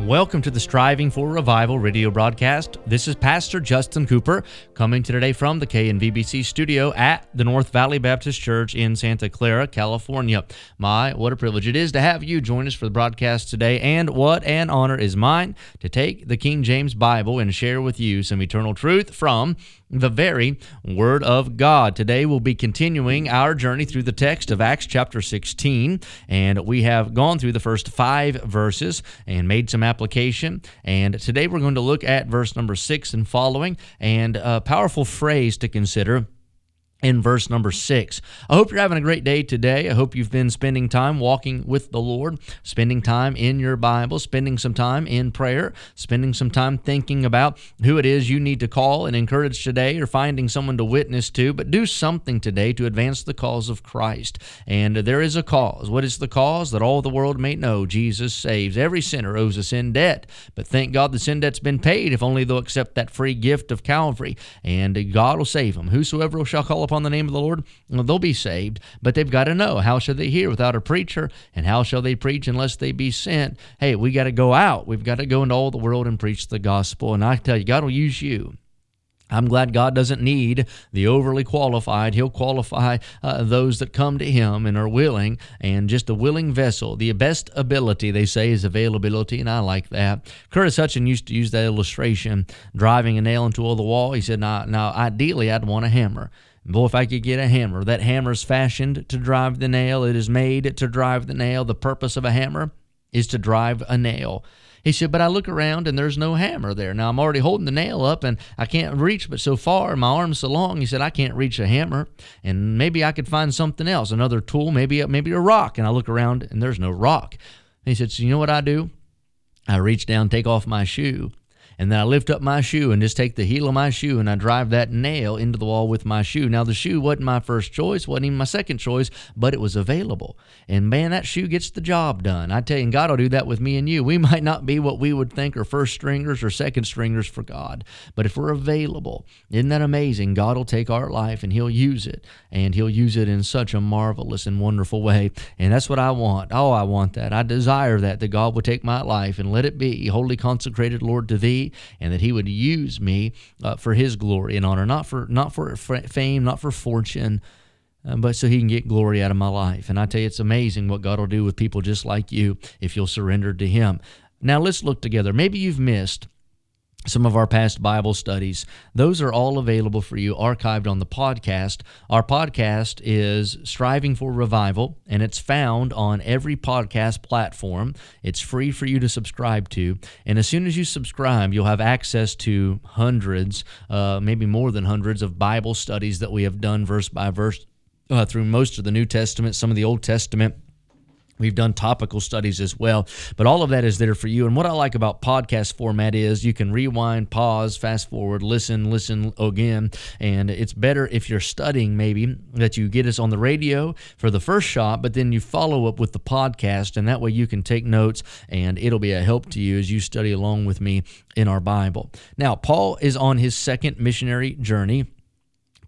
Welcome to the Striving for Revival radio broadcast. This is Pastor Justin Cooper coming to today from the KNVBC studio at the North Valley Baptist Church in Santa Clara, California. My, what a privilege it is to have you join us for the broadcast today, and what an honor is mine to take the King James Bible and share with you some eternal truth from the very Word of God. Today we'll be continuing our journey through the text of Acts chapter 16, and we have gone through the first five verses and made some application. And today we're going to look at verse number six and following, and a powerful phrase to consider in verse number six. I hope you're having a great day today. I hope you've been spending time walking with the Lord, spending time in your Bible, spending some time in prayer, spending some time thinking about who it is you need to call and encourage today or finding someone to witness to. But do something today to advance the cause of Christ. And there is a cause. What is the cause? That all the world may know Jesus saves. Every sinner owes a sin debt. But thank God the sin debt's been paid if only they'll accept that free gift of Calvary. And God will save them. Whosoever shall call upon the name of the Lord, they'll be saved. But they've got to know how shall they hear without a preacher, and how shall they preach unless they be sent? Hey, we got to go out. We've got to go into all the world and preach the gospel. And I tell you, God will use you. I'm glad God doesn't need the overly qualified. He'll qualify uh, those that come to Him and are willing, and just a willing vessel. The best ability, they say, is availability, and I like that. Curtis Hutson used to use that illustration, driving a nail into all the wall. He said, now, now ideally, I'd want a hammer. Boy, if I could get a hammer, that hammer is fashioned to drive the nail. It is made to drive the nail. The purpose of a hammer is to drive a nail. He said, but I look around and there's no hammer there. Now I'm already holding the nail up and I can't reach but so far. My arm's so long. He said, I can't reach a hammer. And maybe I could find something else, another tool, maybe maybe a rock. And I look around and there's no rock. He said, so you know what I do? I reach down, take off my shoe, and then I lift up my shoe and just take the heel of my shoe and I drive that nail into the wall with my shoe. Now, the shoe wasn't my first choice, wasn't even my second choice, but it was available. And man, that shoe gets the job done. I tell you, God will do that with me and you. We might not be what we would think are first stringers or second stringers for God, but if we're available, isn't that amazing? God will take our life and He'll use it, and He'll use it in such a marvelous and wonderful way. And that's what I want. Oh, I want that. I desire that, that God would take my life and let it be wholly consecrated, Lord, to Thee and that He would use me uh, for His glory and honor, not for not for fame, not for fortune. Uh, but so he can get glory out of my life. And I tell you, it's amazing what God will do with people just like you if you'll surrender to Him. Now, let's look together. Maybe you've missed some of our past Bible studies. Those are all available for you, archived on the podcast. Our podcast is Striving for Revival, and it's found on every podcast platform. It's free for you to subscribe to. And as soon as you subscribe, you'll have access to hundreds, uh, maybe more than hundreds, of Bible studies that we have done verse by verse uh, through most of the New Testament, some of the Old Testament We've done topical studies as well, but all of that is there for you. And what I like about podcast format is you can rewind, pause, fast forward, listen, listen again. And it's better if you're studying, maybe, that you get us on the radio for the first shot, but then you follow up with the podcast. And that way you can take notes and it'll be a help to you as you study along with me in our Bible. Now, Paul is on his second missionary journey.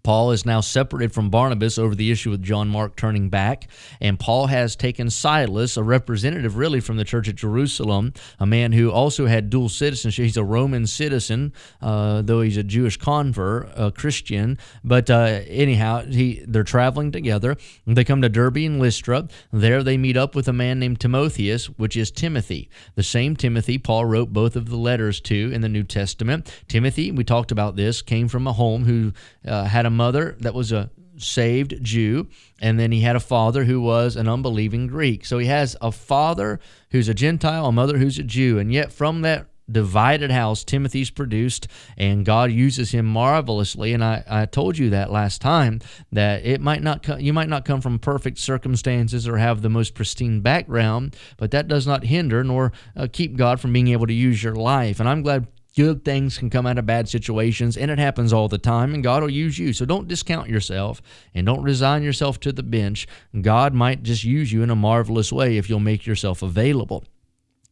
Paul is now separated from Barnabas over the issue with John Mark turning back, and Paul has taken Silas, a representative really from the church at Jerusalem, a man who also had dual citizenship. He's a Roman citizen, uh, though he's a Jewish convert, a Christian. But uh, anyhow, he they're traveling together. They come to Derbe and Lystra. There they meet up with a man named Timotheus, which is Timothy, the same Timothy Paul wrote both of the letters to in the New Testament. Timothy, we talked about this, came from a home who uh, had a a mother that was a saved Jew, and then he had a father who was an unbelieving Greek. So he has a father who's a Gentile, a mother who's a Jew, and yet from that divided house Timothy's produced, and God uses him marvelously. And I, I told you that last time that it might not co- you might not come from perfect circumstances or have the most pristine background, but that does not hinder nor uh, keep God from being able to use your life. And I'm glad Good things can come out of bad situations, and it happens all the time, and God will use you. So don't discount yourself and don't resign yourself to the bench. God might just use you in a marvelous way if you'll make yourself available.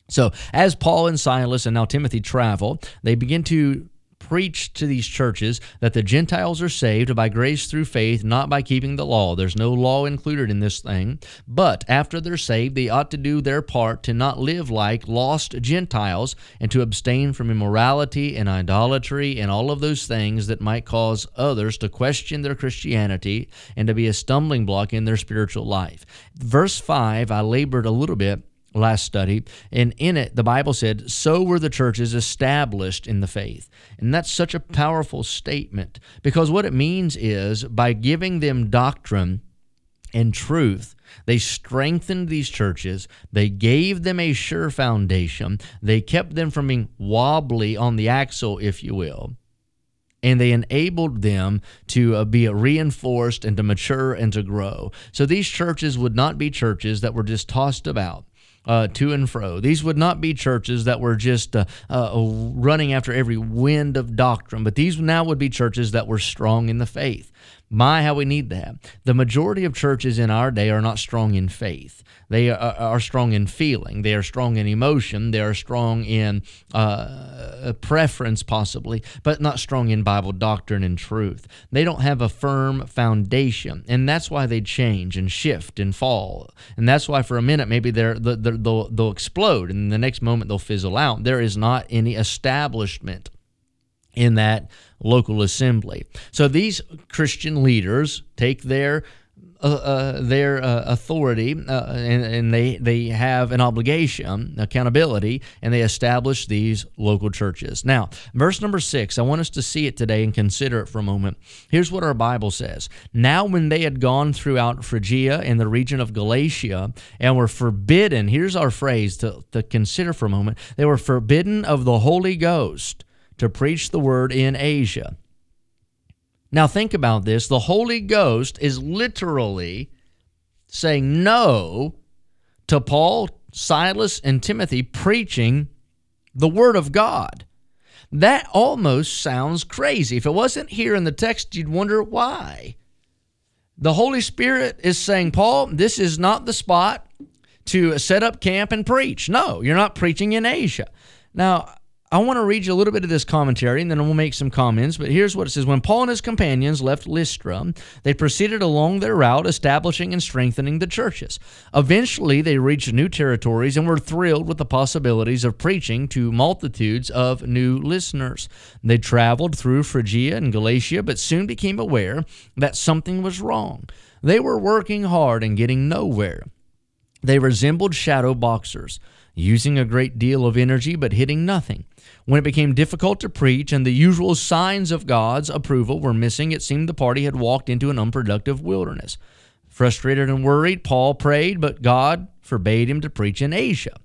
So, as Paul and Silas and now Timothy travel, they begin to preach to these churches that the Gentiles are saved by grace through faith, not by keeping the law. There's no law included in this thing. But after they're saved, they ought to do their part to not live like lost Gentiles and to abstain from immorality and idolatry and all of those things that might cause others to question their Christianity and to be a stumbling block in their spiritual life. Verse 5, I labored a little bit last study. And in it, the Bible said, So were the churches established in the faith. And that's such a powerful statement because what it means is by giving them doctrine and truth, they strengthened these churches. They gave them a sure foundation. They kept them from being wobbly on the axle, if you will. And they enabled them to uh, be reinforced and to mature and to grow. So these churches would not be churches that were just tossed about uh, to and fro. These would not be churches that were just uh, uh, running after every wind of doctrine, but these now would be churches that were strong in the faith. My, how we need that. The majority of churches in our day are not strong in faith. They are, are strong in feeling. They are strong in emotion. They are strong in uh, preference, possibly, but not strong in Bible doctrine and truth. They don't have a firm foundation, and that's why they change and shift and fall. And that's why, for a minute, maybe they're, they're, they'll, they'll explode, and the next moment they'll fizzle out. There is not any establishment in that local assembly. So these Christian leaders take their uh, uh, their uh, authority uh, and, and, they they have an obligation, accountability, and they establish these local churches. Now, verse number six, I want us to see it today and consider it for a moment. Here's what our Bible says: Now, when they had gone throughout Phrygia and the region of Galatia and were forbidden, here's our phrase to, to consider for a moment: they were forbidden of the Holy Ghost to preach the word in Asia. Now, think about this. The Holy Ghost is literally saying no to Paul, Silas, and Timothy preaching the Word of God. That almost sounds crazy. If it wasn't here in the text, you'd wonder why. The Holy Spirit is saying, Paul, this is not the spot to set up camp and preach. No, you're not preaching in Asia. Now, I want to read you a little bit of this commentary and then we'll make some comments. But here's what it says When Paul and his companions left Lystra, they proceeded along their route, establishing and strengthening the churches. Eventually, they reached new territories and were thrilled with the possibilities of preaching to multitudes of new listeners. They traveled through Phrygia and Galatia, but soon became aware that something was wrong. They were working hard and getting nowhere. They resembled shadow boxers using a great deal of energy but hitting nothing. When it became difficult to preach and the usual signs of God's approval were missing, it seemed the party had walked into an unproductive wilderness. Frustrated and worried, Paul prayed, but God forbade him to preach in Asia.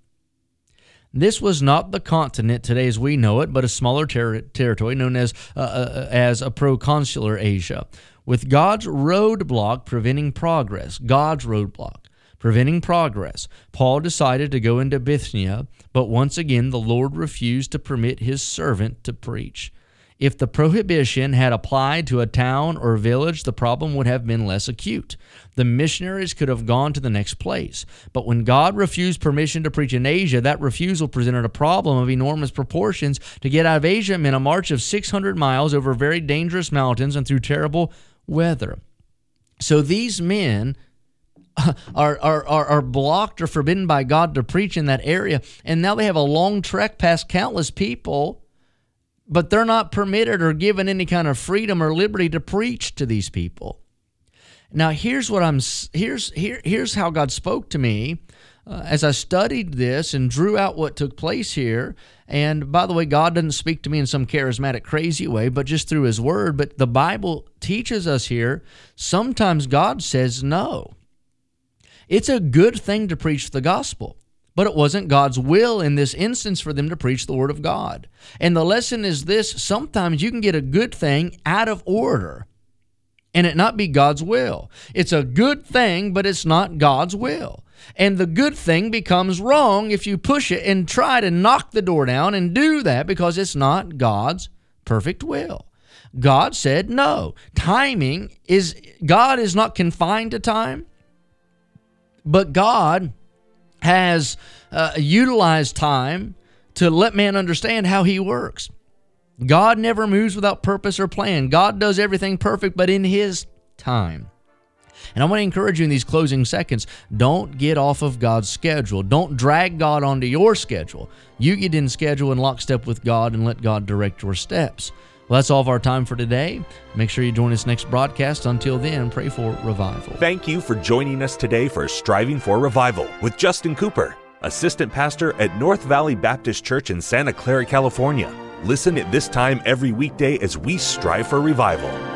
This was not the continent today as we know it, but a smaller ter- territory known as, uh, uh, as a proconsular Asia, with God's roadblock preventing progress. God's roadblock preventing progress, Paul decided to go into Bithynia, but once again the Lord refused to permit his servant to preach. If the prohibition had applied to a town or village, the problem would have been less acute. The missionaries could have gone to the next place. But when God refused permission to preach in Asia, that refusal presented a problem of enormous proportions. To get out of Asia meant a march of 600 miles over very dangerous mountains and through terrible weather. So these men are, are, are, are blocked or forbidden by God to preach in that area. And now they have a long trek past countless people, but they're not permitted or given any kind of freedom or liberty to preach to these people. Now here's what I'm here's here here's how God spoke to me uh, as I studied this and drew out what took place here. And by the way, God doesn't speak to me in some charismatic, crazy way, but just through His Word. But the Bible teaches us here sometimes God says no. It's a good thing to preach the gospel, but it wasn't God's will in this instance for them to preach the word of God. And the lesson is this sometimes you can get a good thing out of order and it not be God's will. It's a good thing, but it's not God's will. And the good thing becomes wrong if you push it and try to knock the door down and do that because it's not God's perfect will. God said no. Timing is, God is not confined to time. But God has uh, utilized time to let man understand how he works. God never moves without purpose or plan. God does everything perfect, but in his time. And I want to encourage you in these closing seconds don't get off of God's schedule. Don't drag God onto your schedule. You get in schedule and lockstep with God and let God direct your steps. Well, that's all of our time for today. Make sure you join us next broadcast. Until then, pray for revival. Thank you for joining us today for Striving for Revival with Justin Cooper, Assistant Pastor at North Valley Baptist Church in Santa Clara, California. Listen at this time every weekday as we strive for revival.